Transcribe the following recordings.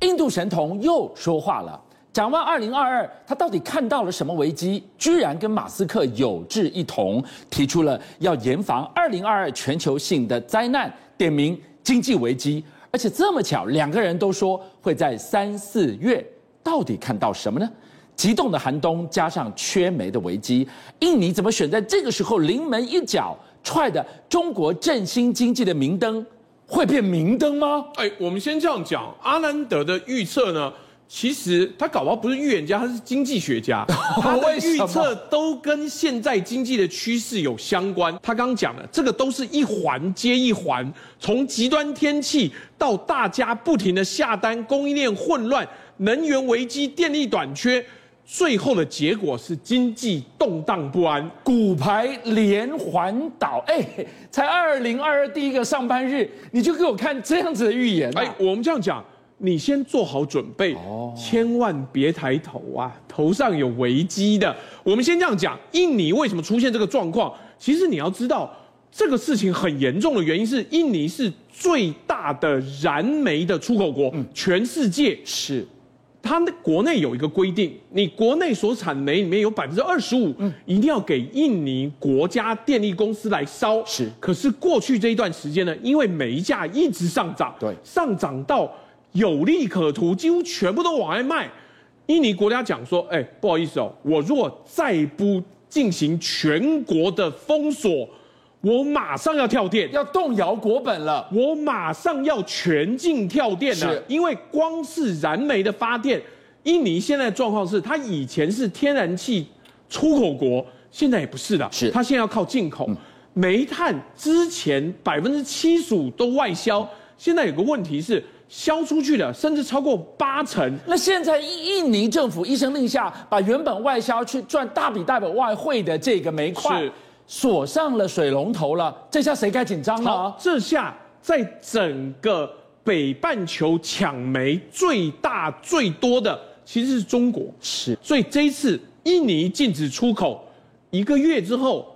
印度神童又说话了。展望二零二二，他到底看到了什么危机？居然跟马斯克有志一同，提出了要严防二零二二全球性的灾难，点名经济危机。而且这么巧，两个人都说会在三四月。到底看到什么呢？极冻的寒冬加上缺煤的危机，印尼怎么选在这个时候临门一脚，踹的中国振兴经济的明灯会变明灯吗？哎，我们先这样讲，阿南德的预测呢？其实他搞不好不是预言家，他是经济学家。他的预测都跟现在经济的趋势有相关。他刚刚讲的这个都是一环接一环，从极端天气到大家不停的下单，供应链混乱，能源危机，电力短缺，最后的结果是经济动荡不安，股牌连环倒。哎，才二零二二第一个上班日，你就给我看这样子的预言啊？哎，我们这样讲。你先做好准备，哦千万别抬头啊，头上有危机的。我们先这样讲，印尼为什么出现这个状况？其实你要知道，这个事情很严重的原因是，印尼是最大的燃煤的出口国，全世界是。它的国内有一个规定，你国内所产煤里面有百分之二十五，一定要给印尼国家电力公司来烧。是。可是过去这一段时间呢，因为煤价一直上涨，对，上涨到。有利可图，几乎全部都往外卖。印尼国家讲说：“哎，不好意思哦，我如果再不进行全国的封锁，我马上要跳电，要动摇国本了。我马上要全境跳电了。因为光是燃煤的发电，印尼现在的状况是，它以前是天然气出口国，现在也不是了。是，它现在要靠进口。嗯、煤炭之前百分之七十五都外销，现在有个问题是。”销出去的，甚至超过八成。那现在印尼政府一声令下，把原本外销去赚大笔大笔外汇的这个煤矿锁上了水龙头了。这下谁该紧张了？这下在整个北半球抢煤最大最多的其实是中国。是，所以这一次印尼禁止出口，一个月之后。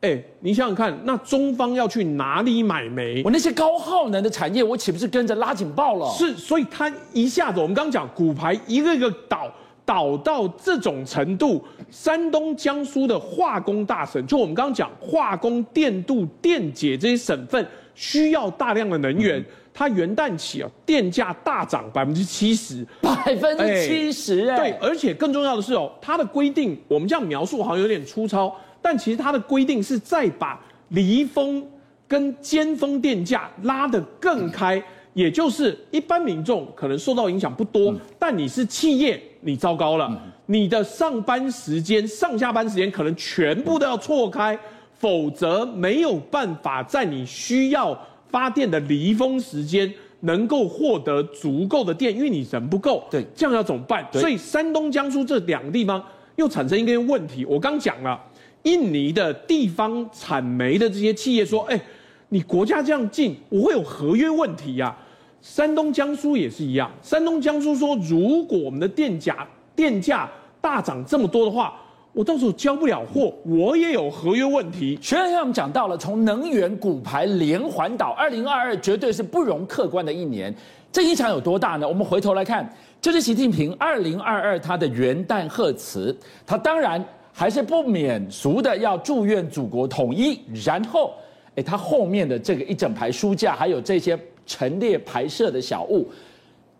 哎，你想想看，那中方要去哪里买煤？我那些高耗能的产业，我岂不是跟着拉警报了？是，所以它一下子，我们刚刚讲骨牌一个一个倒倒到这种程度，山东、江苏的化工大省，就我们刚刚讲化工、电镀、电解这些省份需要大量的能源，嗯、它元旦起啊，电价大涨百分之七十，百分之七十，哎，对，而且更重要的是哦，它的规定，我们这样描述好像有点粗糙。但其实它的规定是再把离峰跟尖峰电价拉得更开，也就是一般民众可能受到影响不多，但你是企业，你糟糕了，你的上班时间、上下班时间可能全部都要错开，否则没有办法在你需要发电的离峰时间能够获得足够的电，因为你人不够。对，这样要怎么办？所以山东、江苏这两个地方又产生一个问题，我刚讲了。印尼的地方产煤的这些企业说：“哎，你国家这样禁，我会有合约问题呀。”山东、江苏也是一样。山东、江苏说：“如果我们的电价电价大涨这么多的话，我到时候交不了货，我也有合约问题。”学长，我们讲到了，从能源骨牌连环倒，二零二二绝对是不容客观的一年。这影响有多大呢？我们回头来看，这是习近平二零二二他的元旦贺词，他当然。还是不免俗的要祝愿祖国统一，然后，哎，他后面的这个一整排书架，还有这些陈列排设的小物，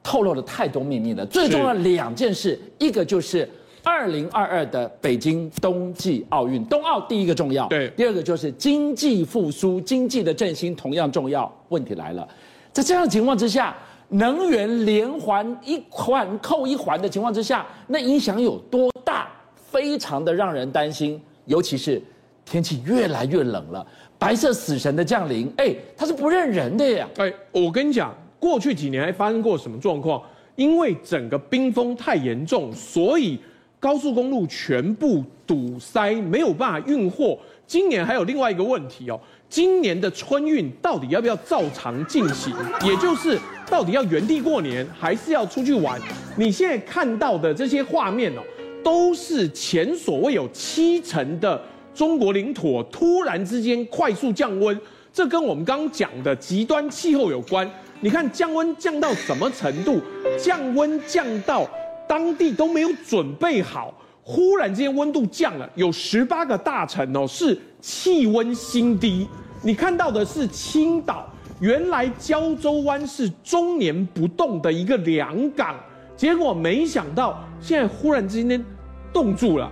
透露了太多秘密了。最重要的两件事，一个就是二零二二的北京冬季奥运，冬奥第一个重要，对；第二个就是经济复苏、经济的振兴同样重要。问题来了，在这样的情况之下，能源连环一环扣一环的情况之下，那影响有多大？非常的让人担心，尤其是天气越来越冷了，白色死神的降临，哎，他是不认人的呀！哎，我跟你讲，过去几年还发生过什么状况？因为整个冰封太严重，所以高速公路全部堵塞，没有办法运货。今年还有另外一个问题哦，今年的春运到底要不要照常进行？也就是到底要原地过年，还是要出去玩？你现在看到的这些画面哦。都是前所未有，七成的中国领土突然之间快速降温，这跟我们刚刚讲的极端气候有关。你看降温降到什么程度？降温降到当地都没有准备好，忽然之间温度降了，有十八个大城哦是气温新低。你看到的是青岛，原来胶州湾是终年不冻的一个良港，结果没想到现在忽然之间冻住了。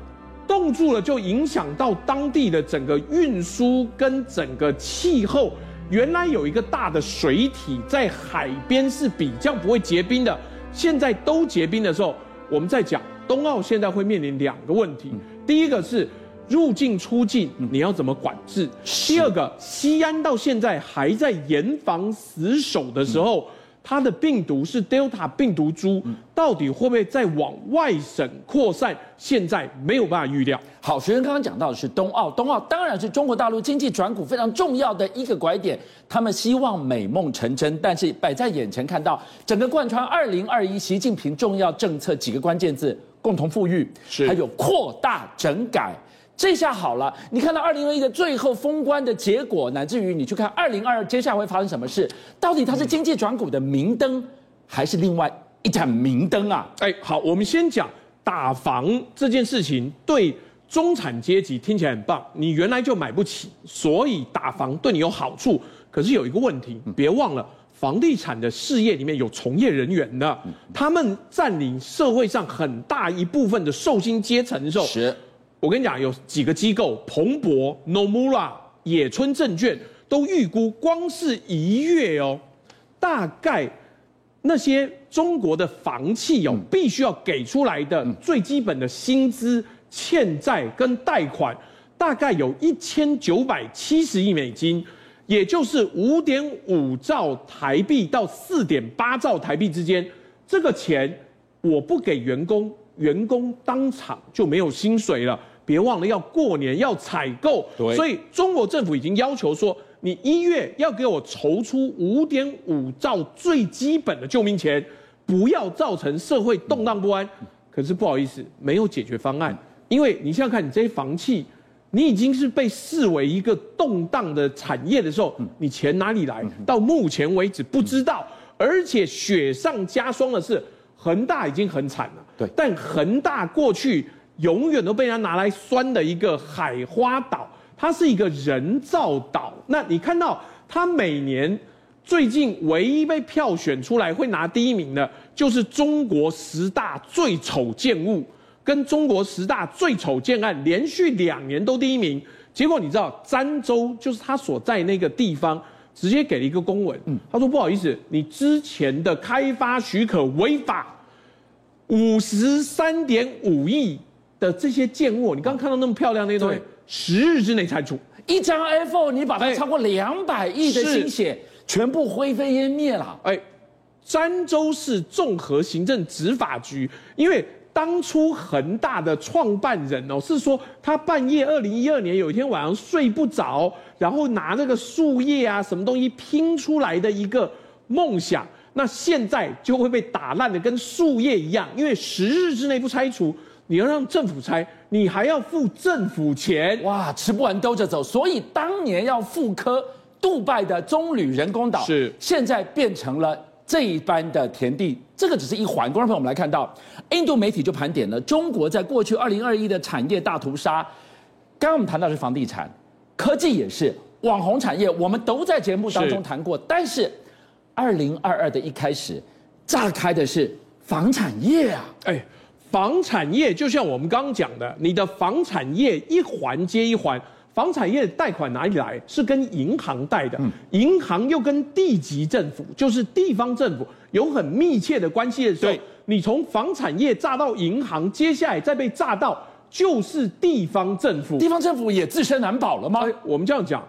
冻住了，就影响到当地的整个运输跟整个气候。原来有一个大的水体在海边是比较不会结冰的，现在都结冰的时候，我们在讲冬奥现在会面临两个问题。第一个是入境出境你要怎么管制？第二个，西安到现在还在严防死守的时候。它的病毒是 Delta 病毒株，到底会不会再往外省扩散？现在没有办法预料。好，学生刚刚讲到的是冬奥，冬奥当然是中国大陆经济转股非常重要的一个拐点。他们希望美梦成真，但是摆在眼前看到整个贯穿二零二一习近平重要政策几个关键字：共同富裕，是还有扩大整改。这下好了，你看到二零二一的最后封关的结果，乃至于你去看二零二二接下来会发生什么事，到底它是经济转股的明灯，还是另外一盏明灯啊？哎，好，我们先讲打房这件事情，对中产阶级听起来很棒，你原来就买不起，所以打房对你有好处。可是有一个问题，别忘了房地产的事业里面有从业人员的，他们占领社会上很大一部分的受薪阶层的时候。是。我跟你讲，有几个机构，彭博、Nomura、野村证券都预估，光是一月哦，大概那些中国的房企哦，必须要给出来的最基本的薪资、欠债跟贷款，大概有一千九百七十亿美金，也就是五点五兆台币到四点八兆台币之间。这个钱我不给员工，员工当场就没有薪水了。别忘了要过年要采购，所以中国政府已经要求说，你一月要给我筹出五点五兆最基本的救命钱，不要造成社会动荡不安。可是不好意思，没有解决方案，因为你想想看，你这些房企，你已经是被视为一个动荡的产业的时候，你钱哪里来？到目前为止不知道，而且雪上加霜的是，恒大已经很惨了。对，但恒大过去。永远都被人家拿来酸的一个海花岛，它是一个人造岛。那你看到它每年最近唯一被票选出来会拿第一名的，就是中国十大最丑建物跟中国十大最丑建案，连续两年都第一名。结果你知道，儋州就是他所在那个地方，直接给了一个公文，他说不好意思，你之前的开发许可违法，五十三点五亿。的这些建物，你刚刚看到那么漂亮那些东西，十日之内拆除一张 iPhone，你把它超过两百亿的心血全部灰飞烟灭了。哎，儋州市综合行政执法局，因为当初恒大的创办人哦，是说他半夜二零一二年有一天晚上睡不着，然后拿那个树叶啊什么东西拼出来的一个梦想，那现在就会被打烂的跟树叶一样，因为十日之内不拆除。你要让政府拆，你还要付政府钱，哇，吃不完兜着走。所以当年要复刻杜拜的棕榈人工岛，是现在变成了这一般的田地。这个只是一环。观众朋友，我们来看到，印度媒体就盘点了中国在过去二零二一的产业大屠杀。刚刚我们谈到的是房地产，科技也是网红产业，我们都在节目当中谈过。但是二零二二的一开始，炸开的是房产业啊，哎。房产业就像我们刚刚讲的，你的房产业一环接一环，房产业的贷款哪里来？是跟银行贷的，银行又跟地级政府，就是地方政府有很密切的关系的时候，你从房产业炸到银行，接下来再被炸到就是地方政府，地方政府也自身难保了吗？我们这样讲，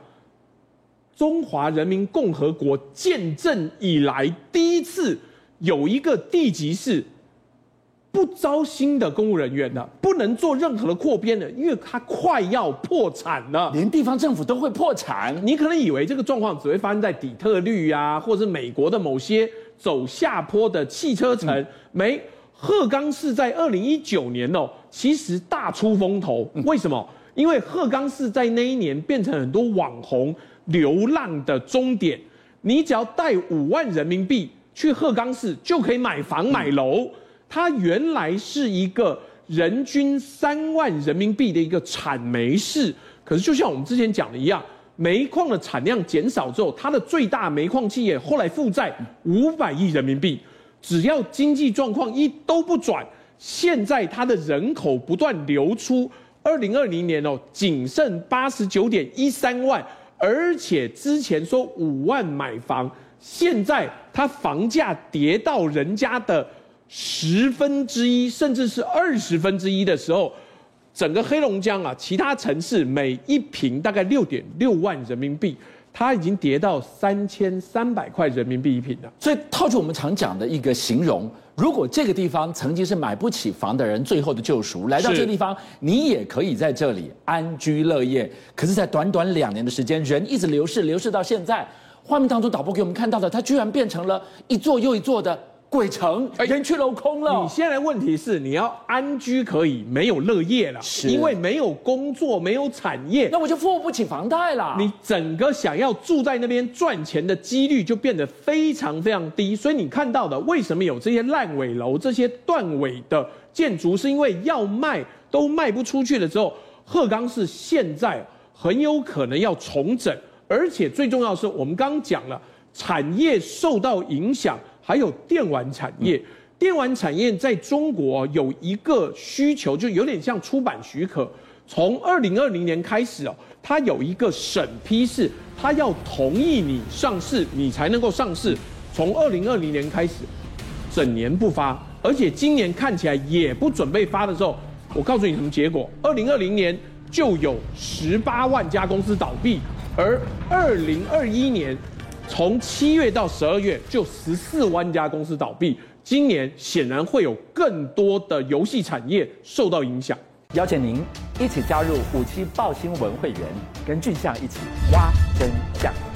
中华人民共和国建政以来第一次有一个地级市。不招新的公务人员的，不能做任何的扩编的，因为它快要破产了。连地方政府都会破产，你可能以为这个状况只会发生在底特律啊，或者美国的某些走下坡的汽车城。嗯、没，鹤岗市在二零一九年哦，其实大出风头。为什么？因为鹤岗市在那一年变成很多网红流浪的终点。你只要带五万人民币去鹤岗市就可以买房买楼。它原来是一个人均三万人民币的一个产煤市，可是就像我们之前讲的一样，煤矿的产量减少之后，它的最大煤矿企业后来负债五百亿人民币。只要经济状况一都不转，现在它的人口不断流出，二零二零年哦，仅剩八十九点一三万，而且之前说五万买房，现在它房价跌到人家的十分之一，甚至是二十分之一的时候，整个黑龙江啊，其他城市每一平大概六点六万人民币。它已经跌到三千三百块人民币一平了，所以套出我们常讲的一个形容，如果这个地方曾经是买不起房的人最后的救赎，来到这个地方，你也可以在这里安居乐业。可是，在短短两年的时间，人一直流逝，流逝到现在，画面当中导播给我们看到的，它居然变成了一座又一座的。鬼城人去楼空了。你现在的问题是，你要安居可以，没有乐业了，是因为没有工作，没有产业，那我就付不起房贷了。你整个想要住在那边赚钱的几率就变得非常非常低。所以你看到的，为什么有这些烂尾楼、这些断尾的建筑，是因为要卖都卖不出去了之后，鹤冈市现在很有可能要重整，而且最重要的是，我们刚刚讲了，产业受到影响。还有电玩产业，电玩产业在中国有一个需求，就有点像出版许可。从二零二零年开始哦，它有一个审批是，它要同意你上市，你才能够上市。从二零二零年开始，整年不发，而且今年看起来也不准备发的时候，我告诉你什么结果？二零二零年就有十八万家公司倒闭，而二零二一年。从七月到十二月，就十四万家公司倒闭。今年显然会有更多的游戏产业受到影响。邀请您一起加入五七报新闻会员，跟俊相一起挖真相。